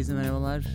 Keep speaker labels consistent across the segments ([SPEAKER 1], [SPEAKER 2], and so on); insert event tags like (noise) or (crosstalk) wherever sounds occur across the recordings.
[SPEAKER 1] Herkese merhabalar.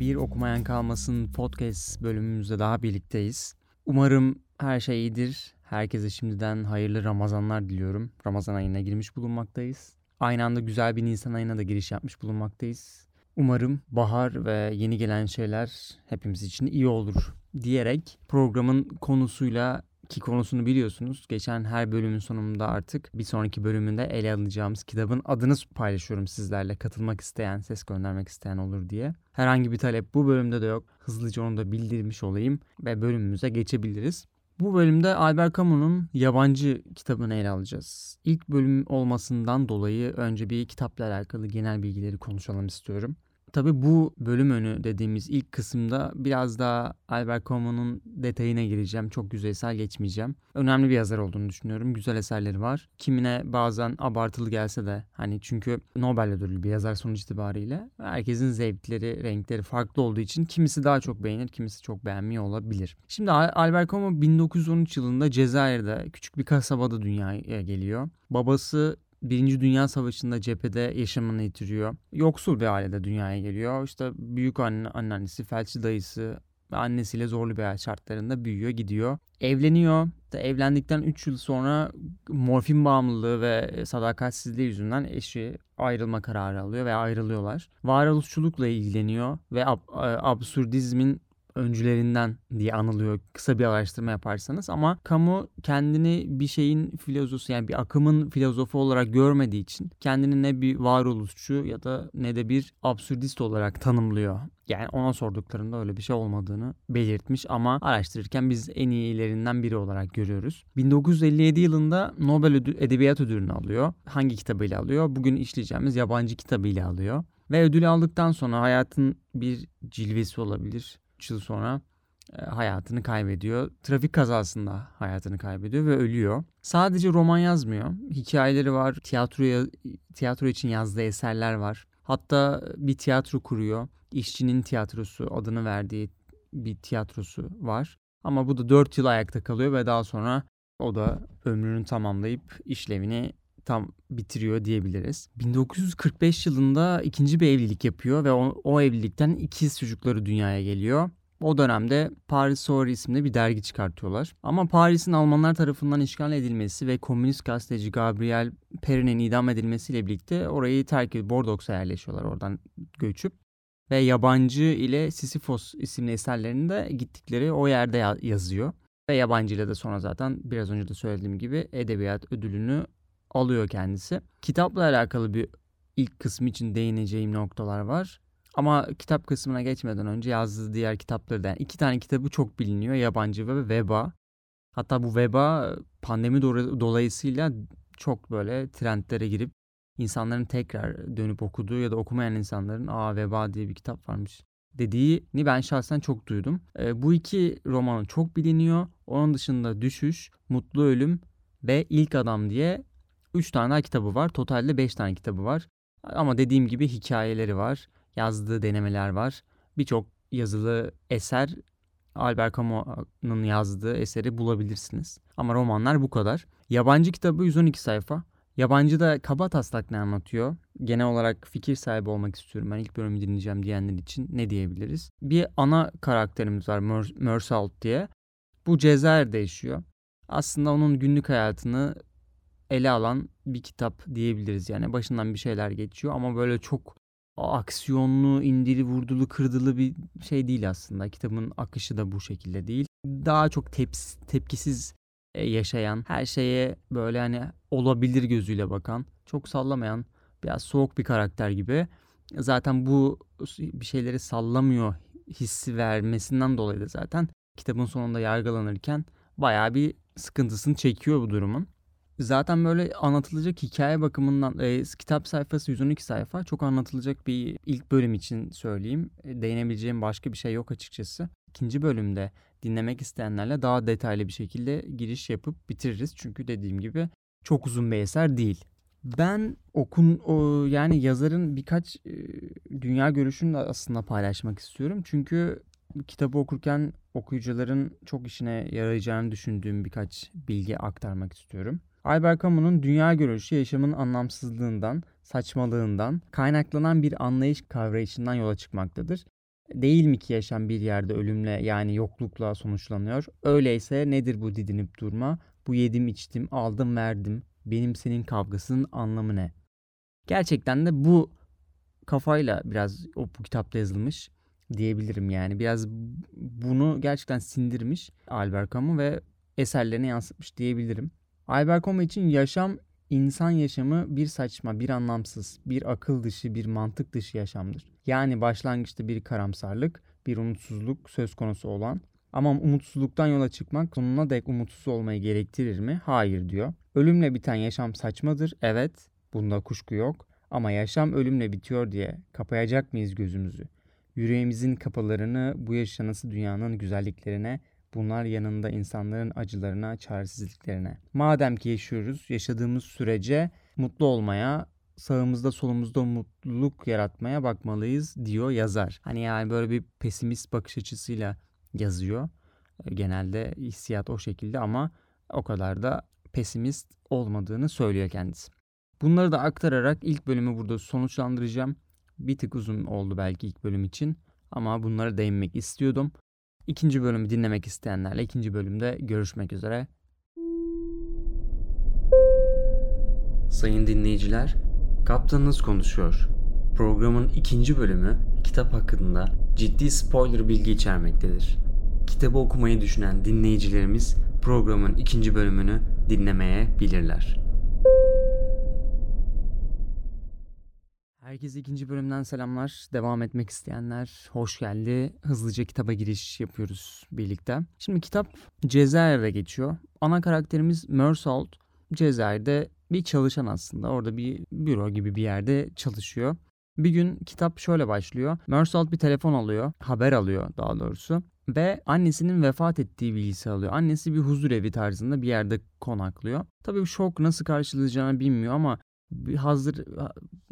[SPEAKER 1] Bir Okumayan Kalmasın podcast bölümümüzde daha birlikteyiz. Umarım her şey iyidir. Herkese şimdiden hayırlı Ramazanlar diliyorum. Ramazan ayına girmiş bulunmaktayız. Aynı anda güzel bir Nisan ayına da giriş yapmış bulunmaktayız. Umarım bahar ve yeni gelen şeyler hepimiz için iyi olur diyerek programın konusuyla ki konusunu biliyorsunuz. Geçen her bölümün sonunda artık bir sonraki bölümünde ele alacağımız kitabın adını paylaşıyorum sizlerle. Katılmak isteyen, ses göndermek isteyen olur diye. Herhangi bir talep bu bölümde de yok. Hızlıca onu da bildirmiş olayım ve bölümümüze geçebiliriz. Bu bölümde Albert Camus'un yabancı kitabını ele alacağız. İlk bölüm olmasından dolayı önce bir kitapla alakalı genel bilgileri konuşalım istiyorum. Tabii bu bölüm önü dediğimiz ilk kısımda biraz daha Albert Camus'un detayına gireceğim. Çok yüzeysel geçmeyeceğim. Önemli bir yazar olduğunu düşünüyorum. Güzel eserleri var. Kimine bazen abartılı gelse de hani çünkü Nobel ödüllü bir yazar sonuç itibariyle herkesin zevkleri, renkleri farklı olduğu için kimisi daha çok beğenir, kimisi çok beğenmiyor olabilir. Şimdi Albert Camus 1913 yılında Cezayir'de küçük bir kasabada dünyaya geliyor. Babası Birinci Dünya Savaşı'nda cephede yaşamını yitiriyor. Yoksul bir ailede dünyaya geliyor. İşte büyük anne, anneannesi, felçli dayısı ve annesiyle zorlu bir hayat şartlarında büyüyor, gidiyor. Evleniyor. Evlendikten 3 yıl sonra morfin bağımlılığı ve sadakatsizliği yüzünden eşi ayrılma kararı alıyor ve ayrılıyorlar. Varoluşçulukla ilgileniyor ve ab- absürdizmin öncülerinden diye anılıyor kısa bir araştırma yaparsanız ama kamu kendini bir şeyin filozofu yani bir akımın filozofu olarak görmediği için kendini ne bir varoluşçu ya da ne de bir absürdist olarak tanımlıyor. Yani ona sorduklarında öyle bir şey olmadığını belirtmiş ama araştırırken biz en iyilerinden biri olarak görüyoruz. 1957 yılında Nobel Edebiyat Ödülünü alıyor. Hangi kitabıyla alıyor? Bugün işleyeceğimiz yabancı kitabıyla alıyor. Ve ödülü aldıktan sonra hayatın bir cilvesi olabilir 3 yıl sonra e, hayatını kaybediyor. Trafik kazasında hayatını kaybediyor ve ölüyor. Sadece roman yazmıyor. Hikayeleri var. Tiyatroya tiyatro için yazdığı eserler var. Hatta bir tiyatro kuruyor. İşçinin tiyatrosu adını verdiği bir tiyatrosu var. Ama bu da 4 yıl ayakta kalıyor ve daha sonra o da ömrünü tamamlayıp işlevini tam bitiriyor diyebiliriz. 1945 yılında ikinci bir evlilik yapıyor ve o, o evlilikten ikiz çocukları dünyaya geliyor. O dönemde Paris Soir isimli bir dergi çıkartıyorlar. Ama Paris'in Almanlar tarafından işgal edilmesi ve komünist gazeteci Gabriel Perrin'in idam edilmesiyle birlikte orayı terk edip Bordeaux'a yerleşiyorlar oradan göçüp. Ve Yabancı ile Sisyphos isimli eserlerini de gittikleri o yerde yazıyor. Ve Yabancı ile de sonra zaten biraz önce de söylediğim gibi edebiyat ödülünü alıyor kendisi. Kitapla alakalı bir ilk kısmı için değineceğim noktalar var. Ama kitap kısmına geçmeden önce yazdığı diğer kitapları da yani iki tane kitabı çok biliniyor. Yabancı ve Veba. Hatta bu Veba pandemi dolayısıyla çok böyle trendlere girip insanların tekrar dönüp okuduğu ya da okumayan insanların aa Veba diye bir kitap varmış dediğini ben şahsen çok duydum. E, bu iki romanı çok biliniyor. Onun dışında Düşüş, Mutlu Ölüm ve İlk Adam diye 3 tane kitabı var. Totalde 5 tane kitabı var. Ama dediğim gibi hikayeleri var. Yazdığı denemeler var. Birçok yazılı eser Albert Camus'un yazdığı eseri bulabilirsiniz. Ama romanlar bu kadar. Yabancı kitabı 112 sayfa. Yabancı da kaba taslak ne anlatıyor? Genel olarak fikir sahibi olmak istiyorum. Ben ilk bölümü dinleyeceğim diyenler için ne diyebiliriz? Bir ana karakterimiz var Mersalt diye. Bu Cezayir'de yaşıyor. Aslında onun günlük hayatını ele alan bir kitap diyebiliriz. Yani başından bir şeyler geçiyor ama böyle çok aksiyonlu, indiri vurdulu, kırdılı bir şey değil aslında. Kitabın akışı da bu şekilde değil. Daha çok teps, tepkisiz e, yaşayan, her şeye böyle hani olabilir gözüyle bakan, çok sallamayan, biraz soğuk bir karakter gibi. Zaten bu bir şeyleri sallamıyor hissi vermesinden dolayı da zaten kitabın sonunda yargılanırken bayağı bir sıkıntısını çekiyor bu durumun. Zaten böyle anlatılacak hikaye bakımından e, kitap sayfası 112 sayfa çok anlatılacak bir ilk bölüm için söyleyeyim. E, değinebileceğim başka bir şey yok açıkçası. İkinci bölümde dinlemek isteyenlerle daha detaylı bir şekilde giriş yapıp bitiririz. Çünkü dediğim gibi çok uzun bir eser değil. Ben okun o yani yazarın birkaç e, dünya görüşünü aslında paylaşmak istiyorum. Çünkü kitabı okurken okuyucuların çok işine yarayacağını düşündüğüm birkaç bilgi aktarmak istiyorum. Albert Camus'un dünya görüşü yaşamın anlamsızlığından, saçmalığından kaynaklanan bir anlayış kavrayışından yola çıkmaktadır. Değil mi ki yaşam bir yerde ölümle yani yoklukla sonuçlanıyor? Öyleyse nedir bu didinip durma? Bu yedim içtim, aldım verdim. Benim senin kavgasının anlamı ne? Gerçekten de bu kafayla biraz o bu kitapta yazılmış diyebilirim yani. Biraz bunu gerçekten sindirmiş Albert Camus ve eserlerine yansıtmış diyebilirim. Camus için yaşam insan yaşamı bir saçma, bir anlamsız, bir akıl dışı, bir mantık dışı yaşamdır. Yani başlangıçta bir karamsarlık, bir umutsuzluk söz konusu olan ama umutsuzluktan yola çıkmak sonuna dek umutsuz olmayı gerektirir mi? Hayır diyor. Ölümle biten yaşam saçmadır. Evet, bunda kuşku yok. Ama yaşam ölümle bitiyor diye kapayacak mıyız gözümüzü? Yüreğimizin kapılarını bu yaşanası dünyanın güzelliklerine, bunlar yanında insanların acılarına, çaresizliklerine. Madem ki yaşıyoruz, yaşadığımız sürece mutlu olmaya, sağımızda solumuzda mutluluk yaratmaya bakmalıyız diyor yazar. Hani yani böyle bir pesimist bakış açısıyla yazıyor. Genelde hissiyat o şekilde ama o kadar da pesimist olmadığını söylüyor kendisi. Bunları da aktararak ilk bölümü burada sonuçlandıracağım. Bir tık uzun oldu belki ilk bölüm için ama bunlara değinmek istiyordum. İkinci bölümü dinlemek isteyenlerle ikinci bölümde görüşmek üzere. Sayın dinleyiciler, kaptanınız konuşuyor. Programın ikinci bölümü kitap hakkında ciddi spoiler bilgi içermektedir. Kitabı okumayı düşünen dinleyicilerimiz programın ikinci bölümünü dinlemeye bilirler. Herkese ikinci bölümden selamlar. Devam etmek isteyenler hoş geldi. Hızlıca kitaba giriş yapıyoruz birlikte. Şimdi kitap Cezayir'de geçiyor. Ana karakterimiz Mersault. Cezayir'de bir çalışan aslında. Orada bir büro gibi bir yerde çalışıyor. Bir gün kitap şöyle başlıyor. Mersault bir telefon alıyor. Haber alıyor daha doğrusu. Ve annesinin vefat ettiği bilgisi alıyor. Annesi bir huzur evi tarzında bir yerde konaklıyor. Tabii şok nasıl karşılayacağını bilmiyor ama hazır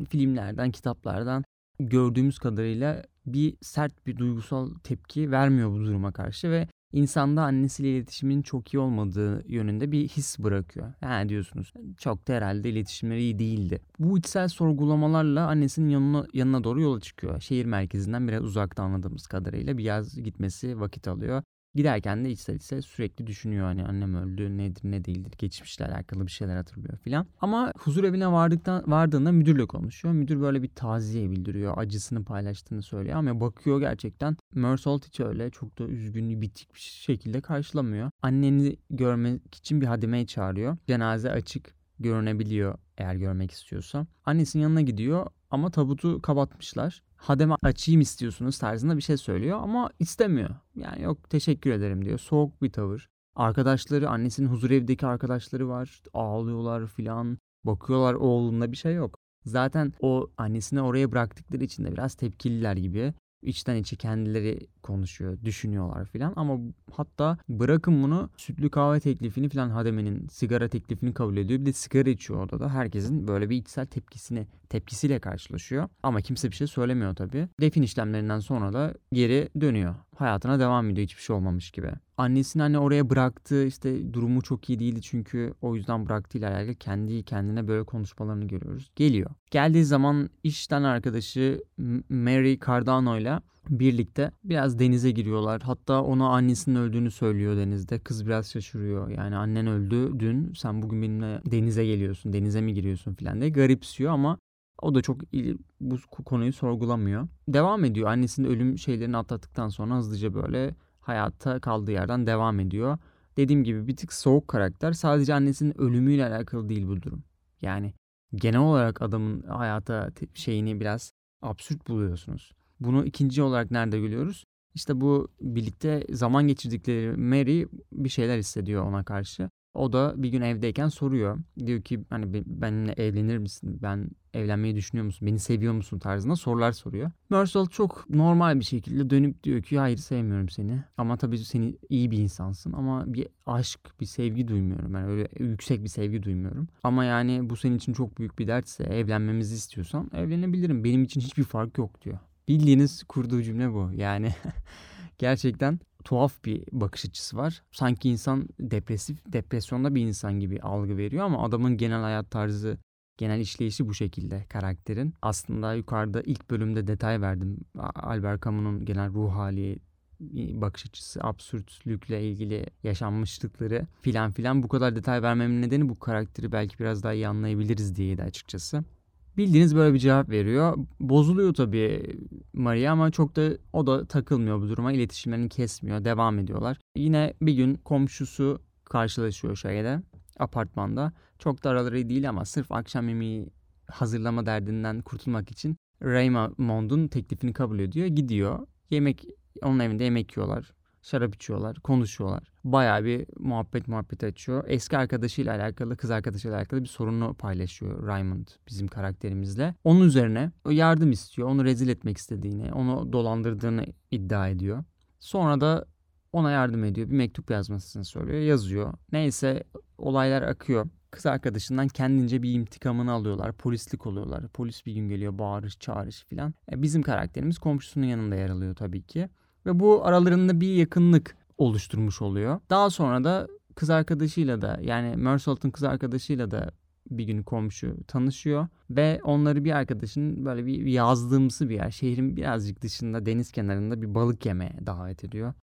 [SPEAKER 1] filmlerden, kitaplardan gördüğümüz kadarıyla bir sert bir duygusal tepki vermiyor bu duruma karşı ve insanda annesiyle iletişimin çok iyi olmadığı yönünde bir his bırakıyor. Yani diyorsunuz çok da herhalde iletişimleri iyi değildi. Bu içsel sorgulamalarla annesinin yanına, yanına doğru yola çıkıyor. Şehir merkezinden biraz uzakta anladığımız kadarıyla bir yaz gitmesi vakit alıyor. Giderken de içsel içsel sürekli düşünüyor hani annem öldü nedir ne değildir geçmişle alakalı bir şeyler hatırlıyor filan. Ama huzur evine vardıktan vardığında müdürle konuşuyor. Müdür böyle bir taziye bildiriyor. Acısını paylaştığını söylüyor ama bakıyor gerçekten Mersault hiç öyle çok da üzgün bitik bir şekilde karşılamıyor. Anneni görmek için bir hademeye çağırıyor. Cenaze açık görünebiliyor eğer görmek istiyorsa. Annesinin yanına gidiyor ama tabutu kapatmışlar. Hademe açayım istiyorsunuz tarzında bir şey söylüyor ama istemiyor. Yani yok teşekkür ederim diyor. Soğuk bir tavır. Arkadaşları, annesinin huzur evdeki arkadaşları var. Ağlıyorlar filan. Bakıyorlar oğlunda bir şey yok. Zaten o annesini oraya bıraktıkları için de biraz tepkililer gibi içten içe kendileri konuşuyor, düşünüyorlar filan ama hatta bırakın bunu sütlü kahve teklifini filan Hademe'nin sigara teklifini kabul ediyor. Bir de sigara içiyor orada da. Herkesin böyle bir içsel tepkisini tepkisiyle karşılaşıyor. Ama kimse bir şey söylemiyor tabii. Defin işlemlerinden sonra da geri dönüyor. Hayatına devam ediyor hiçbir şey olmamış gibi. Annesini anne oraya bıraktı işte durumu çok iyi değildi çünkü o yüzden bıraktığıyla alakalı kendi kendine böyle konuşmalarını görüyoruz. Geliyor. Geldiği zaman işten arkadaşı Mary Cardano ile birlikte biraz denize giriyorlar. Hatta ona annesinin öldüğünü söylüyor denizde. Kız biraz şaşırıyor. Yani annen öldü dün sen bugün benimle denize geliyorsun denize mi giriyorsun filan diye garipsiyor ama o da çok bu konuyu sorgulamıyor. Devam ediyor. Annesinin ölüm şeylerini atlattıktan sonra hızlıca böyle hayatta kaldığı yerden devam ediyor. Dediğim gibi bir tık soğuk karakter. Sadece annesinin ölümüyle alakalı değil bu durum. Yani genel olarak adamın hayata şeyini biraz absürt buluyorsunuz. Bunu ikinci olarak nerede görüyoruz? İşte bu birlikte zaman geçirdikleri Mary bir şeyler hissediyor ona karşı. O da bir gün evdeyken soruyor. Diyor ki hani benimle evlenir misin? Ben evlenmeyi düşünüyor musun? Beni seviyor musun tarzında sorular soruyor. Mersault çok normal bir şekilde dönüp diyor ki hayır sevmiyorum seni. Ama tabii seni iyi bir insansın ama bir aşk, bir sevgi duymuyorum. Yani öyle yüksek bir sevgi duymuyorum. Ama yani bu senin için çok büyük bir dertse evlenmemizi istiyorsan evlenebilirim. Benim için hiçbir fark yok diyor. Bildiğiniz kurduğu cümle bu. Yani (laughs) gerçekten tuhaf bir bakış açısı var. Sanki insan depresif, depresyonda bir insan gibi algı veriyor ama adamın genel hayat tarzı Genel işleyişi bu şekilde karakterin. Aslında yukarıda ilk bölümde detay verdim. Albert Camus'un genel ruh hali, bakış açısı, absürtlükle ilgili yaşanmışlıkları filan filan bu kadar detay vermemin nedeni bu karakteri belki biraz daha iyi anlayabiliriz diyeydi açıkçası. Bildiğiniz böyle bir cevap veriyor. Bozuluyor tabii Maria ama çok da o da takılmıyor bu duruma. İletişimlerini kesmiyor. Devam ediyorlar. Yine bir gün komşusu karşılaşıyor şeyde apartmanda. Çok da araları değil ama sırf akşam yemeği hazırlama derdinden kurtulmak için Raymond'un teklifini kabul ediyor. Gidiyor. Yemek onun evinde yemek yiyorlar. Şarap içiyorlar, konuşuyorlar. Bayağı bir muhabbet muhabbet açıyor. Eski arkadaşıyla alakalı, kız arkadaşıyla alakalı bir sorunu paylaşıyor Raymond bizim karakterimizle. Onun üzerine yardım istiyor. Onu rezil etmek istediğini, onu dolandırdığını iddia ediyor. Sonra da ona yardım ediyor. Bir mektup yazmasını söylüyor. Yazıyor. Neyse olaylar akıyor. Kız arkadaşından kendince bir intikamını alıyorlar. Polislik oluyorlar. Polis bir gün geliyor bağırış çağırış filan. E, bizim karakterimiz komşusunun yanında yer alıyor tabii ki. Ve bu aralarında bir yakınlık oluşturmuş oluyor. Daha sonra da kız arkadaşıyla da yani Mersault'un kız arkadaşıyla da bir gün komşu tanışıyor ve onları bir arkadaşın böyle bir yazdığımsı bir yer şehrin birazcık dışında deniz kenarında bir balık yemeye davet ediyor.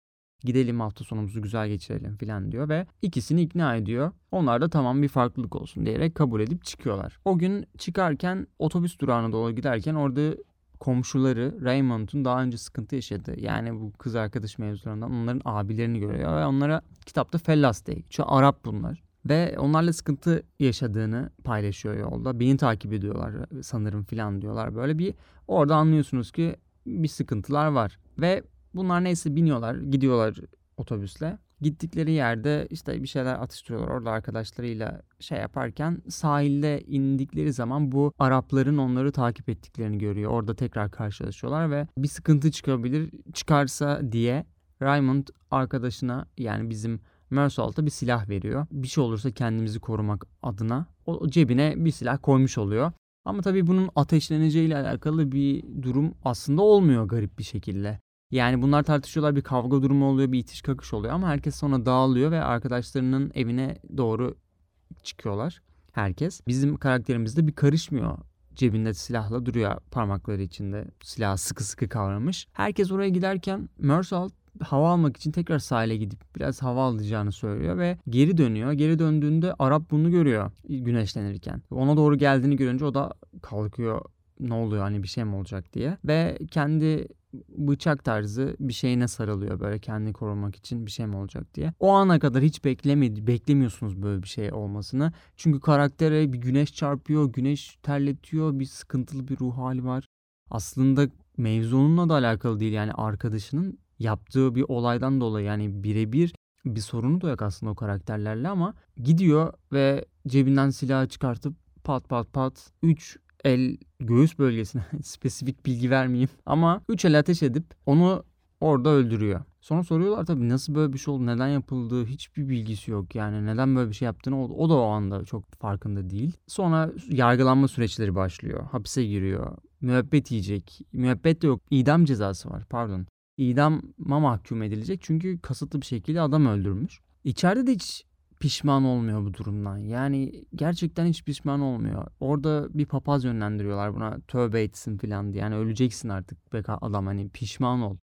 [SPEAKER 1] Gidelim hafta sonumuzu güzel geçirelim falan diyor ve ikisini ikna ediyor. Onlar da tamam bir farklılık olsun diyerek kabul edip çıkıyorlar. O gün çıkarken otobüs durağına doğru giderken orada komşuları Raymond'un daha önce sıkıntı yaşadı. Yani bu kız arkadaş mevzularından onların abilerini görüyor ve onlara kitapta Fellas diye geçiyor. Arap bunlar. Ve onlarla sıkıntı yaşadığını paylaşıyor yolda. Beni takip ediyorlar sanırım filan diyorlar. Böyle bir orada anlıyorsunuz ki bir sıkıntılar var. Ve bunlar neyse biniyorlar gidiyorlar otobüsle. Gittikleri yerde işte bir şeyler atıştırıyorlar orada arkadaşlarıyla şey yaparken sahilde indikleri zaman bu Arapların onları takip ettiklerini görüyor. Orada tekrar karşılaşıyorlar ve bir sıkıntı çıkabilir çıkarsa diye Raymond arkadaşına yani bizim Mersault'a bir silah veriyor. Bir şey olursa kendimizi korumak adına o cebine bir silah koymuş oluyor. Ama tabii bunun ateşleneceğiyle alakalı bir durum aslında olmuyor garip bir şekilde. Yani bunlar tartışıyorlar bir kavga durumu oluyor bir itiş kakış oluyor ama herkes sonra dağılıyor ve arkadaşlarının evine doğru çıkıyorlar herkes. Bizim karakterimiz de bir karışmıyor. Cebinde silahla duruyor parmakları içinde silah sıkı sıkı kavramış. Herkes oraya giderken Mersault hava almak için tekrar sahile gidip biraz hava alacağını söylüyor ve geri dönüyor. Geri döndüğünde Arap bunu görüyor güneşlenirken. Ona doğru geldiğini görünce o da kalkıyor ne oluyor hani bir şey mi olacak diye ve kendi bıçak tarzı bir şeyine sarılıyor böyle kendini korumak için bir şey mi olacak diye. O ana kadar hiç beklemedi, beklemiyorsunuz böyle bir şey olmasını. Çünkü karaktere bir güneş çarpıyor, güneş terletiyor, bir sıkıntılı bir ruh hali var. Aslında mevzununla da alakalı değil yani arkadaşının yaptığı bir olaydan dolayı yani birebir bir sorunu da yok aslında o karakterlerle ama gidiyor ve cebinden silahı çıkartıp pat pat pat 3 el göğüs bölgesine (laughs) spesifik bilgi vermeyeyim ama 3 el ateş edip onu orada öldürüyor. Sonra soruyorlar tabii nasıl böyle bir şey oldu, neden yapıldığı hiçbir bilgisi yok. Yani neden böyle bir şey yaptığını o, o da o anda çok farkında değil. Sonra yargılanma süreçleri başlıyor. Hapise giriyor. Müebbet yiyecek. Müebbet de yok. İdam cezası var pardon. İdama mahkum edilecek çünkü kasıtlı bir şekilde adam öldürmüş. İçeride de hiç pişman olmuyor bu durumdan. Yani gerçekten hiç pişman olmuyor. Orada bir papaz yönlendiriyorlar buna tövbe etsin falan diye. Yani öleceksin artık be adam hani pişman ol.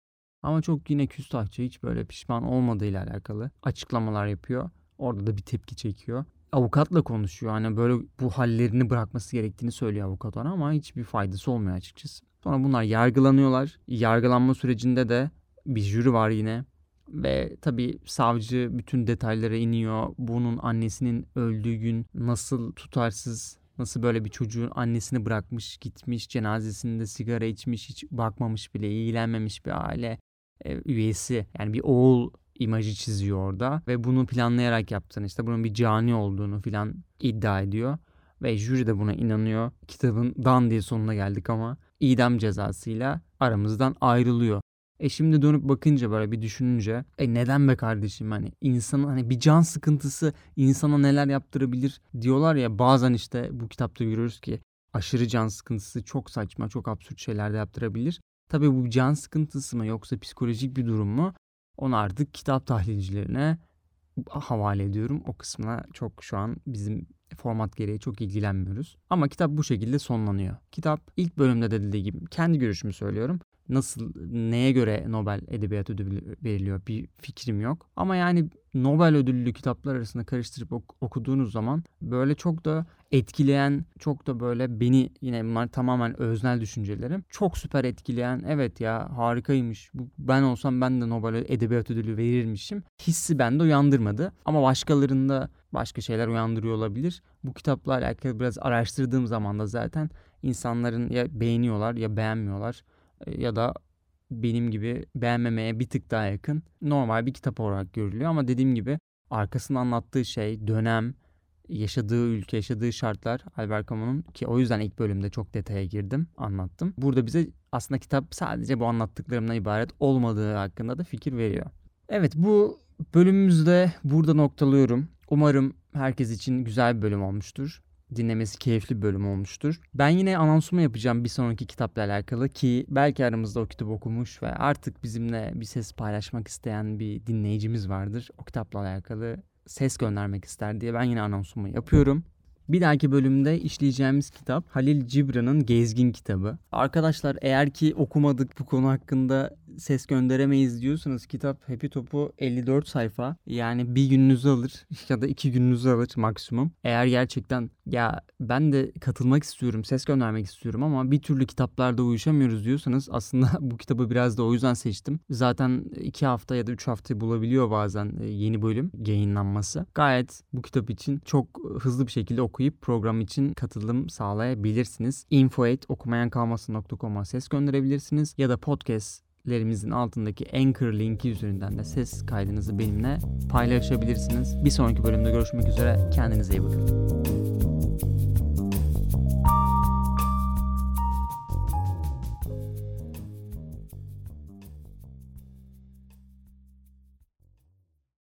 [SPEAKER 1] Ama çok yine küstahça hiç böyle pişman olmadığıyla alakalı açıklamalar yapıyor. Orada da bir tepki çekiyor. Avukatla konuşuyor. Hani böyle bu hallerini bırakması gerektiğini söylüyor avukat ona ama hiçbir faydası olmuyor açıkçası. Sonra bunlar yargılanıyorlar. Yargılanma sürecinde de bir jüri var yine. Ve tabii savcı bütün detaylara iniyor. Bunun annesinin öldüğü gün nasıl tutarsız, nasıl böyle bir çocuğun annesini bırakmış, gitmiş, cenazesinde sigara içmiş, hiç bakmamış bile, ilgilenmemiş bir aile e, üyesi. Yani bir oğul imajı çiziyor orada ve bunu planlayarak yaptığını işte bunun bir cani olduğunu filan iddia ediyor ve jüri de buna inanıyor. Kitabın dan diye sonuna geldik ama idam cezasıyla aramızdan ayrılıyor. E şimdi dönüp bakınca böyle bir düşününce e neden be kardeşim hani insanın hani bir can sıkıntısı insana neler yaptırabilir diyorlar ya bazen işte bu kitapta görüyoruz ki aşırı can sıkıntısı çok saçma çok absürt şeyler de yaptırabilir. Tabii bu can sıkıntısı mı yoksa psikolojik bir durum mu onu artık kitap tahlilcilerine havale ediyorum. O kısmına çok şu an bizim format gereği çok ilgilenmiyoruz. Ama kitap bu şekilde sonlanıyor. Kitap ilk bölümde de dediği gibi kendi görüşümü söylüyorum. Nasıl, neye göre Nobel Edebiyat Ödülü veriliyor bir fikrim yok. Ama yani Nobel ödüllü kitaplar arasında karıştırıp ok- okuduğunuz zaman böyle çok da etkileyen, çok da böyle beni yine bunlar tamamen öznel düşüncelerim. Çok süper etkileyen, evet ya harikaymış. Ben olsam ben de Nobel Edebiyat Ödülü verirmişim. Hissi bende uyandırmadı. Ama başkalarında başka şeyler uyandırıyor olabilir. Bu kitapla alakalı biraz araştırdığım zaman da zaten insanların ya beğeniyorlar ya beğenmiyorlar ya da benim gibi beğenmemeye bir tık daha yakın normal bir kitap olarak görülüyor ama dediğim gibi arkasında anlattığı şey, dönem, yaşadığı ülke, yaşadığı şartlar Albert Camus'un ki o yüzden ilk bölümde çok detaya girdim, anlattım. Burada bize aslında kitap sadece bu anlattıklarımdan ibaret olmadığı hakkında da fikir veriyor. Evet bu bölümümüzde burada noktalıyorum. Umarım herkes için güzel bir bölüm olmuştur dinlemesi keyifli bir bölüm olmuştur. Ben yine anonsumu yapacağım bir sonraki kitapla alakalı ki belki aramızda o kitabı okumuş ve artık bizimle bir ses paylaşmak isteyen bir dinleyicimiz vardır. O kitapla alakalı ses göndermek ister diye ben yine anonsumu yapıyorum. Bir dahaki bölümde işleyeceğimiz kitap Halil Cibran'ın Gezgin kitabı. Arkadaşlar eğer ki okumadık bu konu hakkında ses gönderemeyiz diyorsanız kitap Happy Top'u 54 sayfa. Yani bir gününüzü alır (laughs) ya da iki gününüzü alır maksimum. Eğer gerçekten ya ben de katılmak istiyorum, ses göndermek istiyorum ama bir türlü kitaplarda uyuşamıyoruz diyorsanız aslında (laughs) bu kitabı biraz da o yüzden seçtim. Zaten iki hafta ya da üç hafta bulabiliyor bazen e, yeni bölüm yayınlanması. Gayet bu kitap için çok hızlı bir şekilde okuyup program için katılım sağlayabilirsiniz. info.okumayankalmasın.com'a ses gönderebilirsiniz ya da podcast lerimizin altındaki Anchor linki üzerinden de ses kaydınızı benimle paylaşabilirsiniz. Bir sonraki bölümde görüşmek üzere. Kendinize iyi bakın.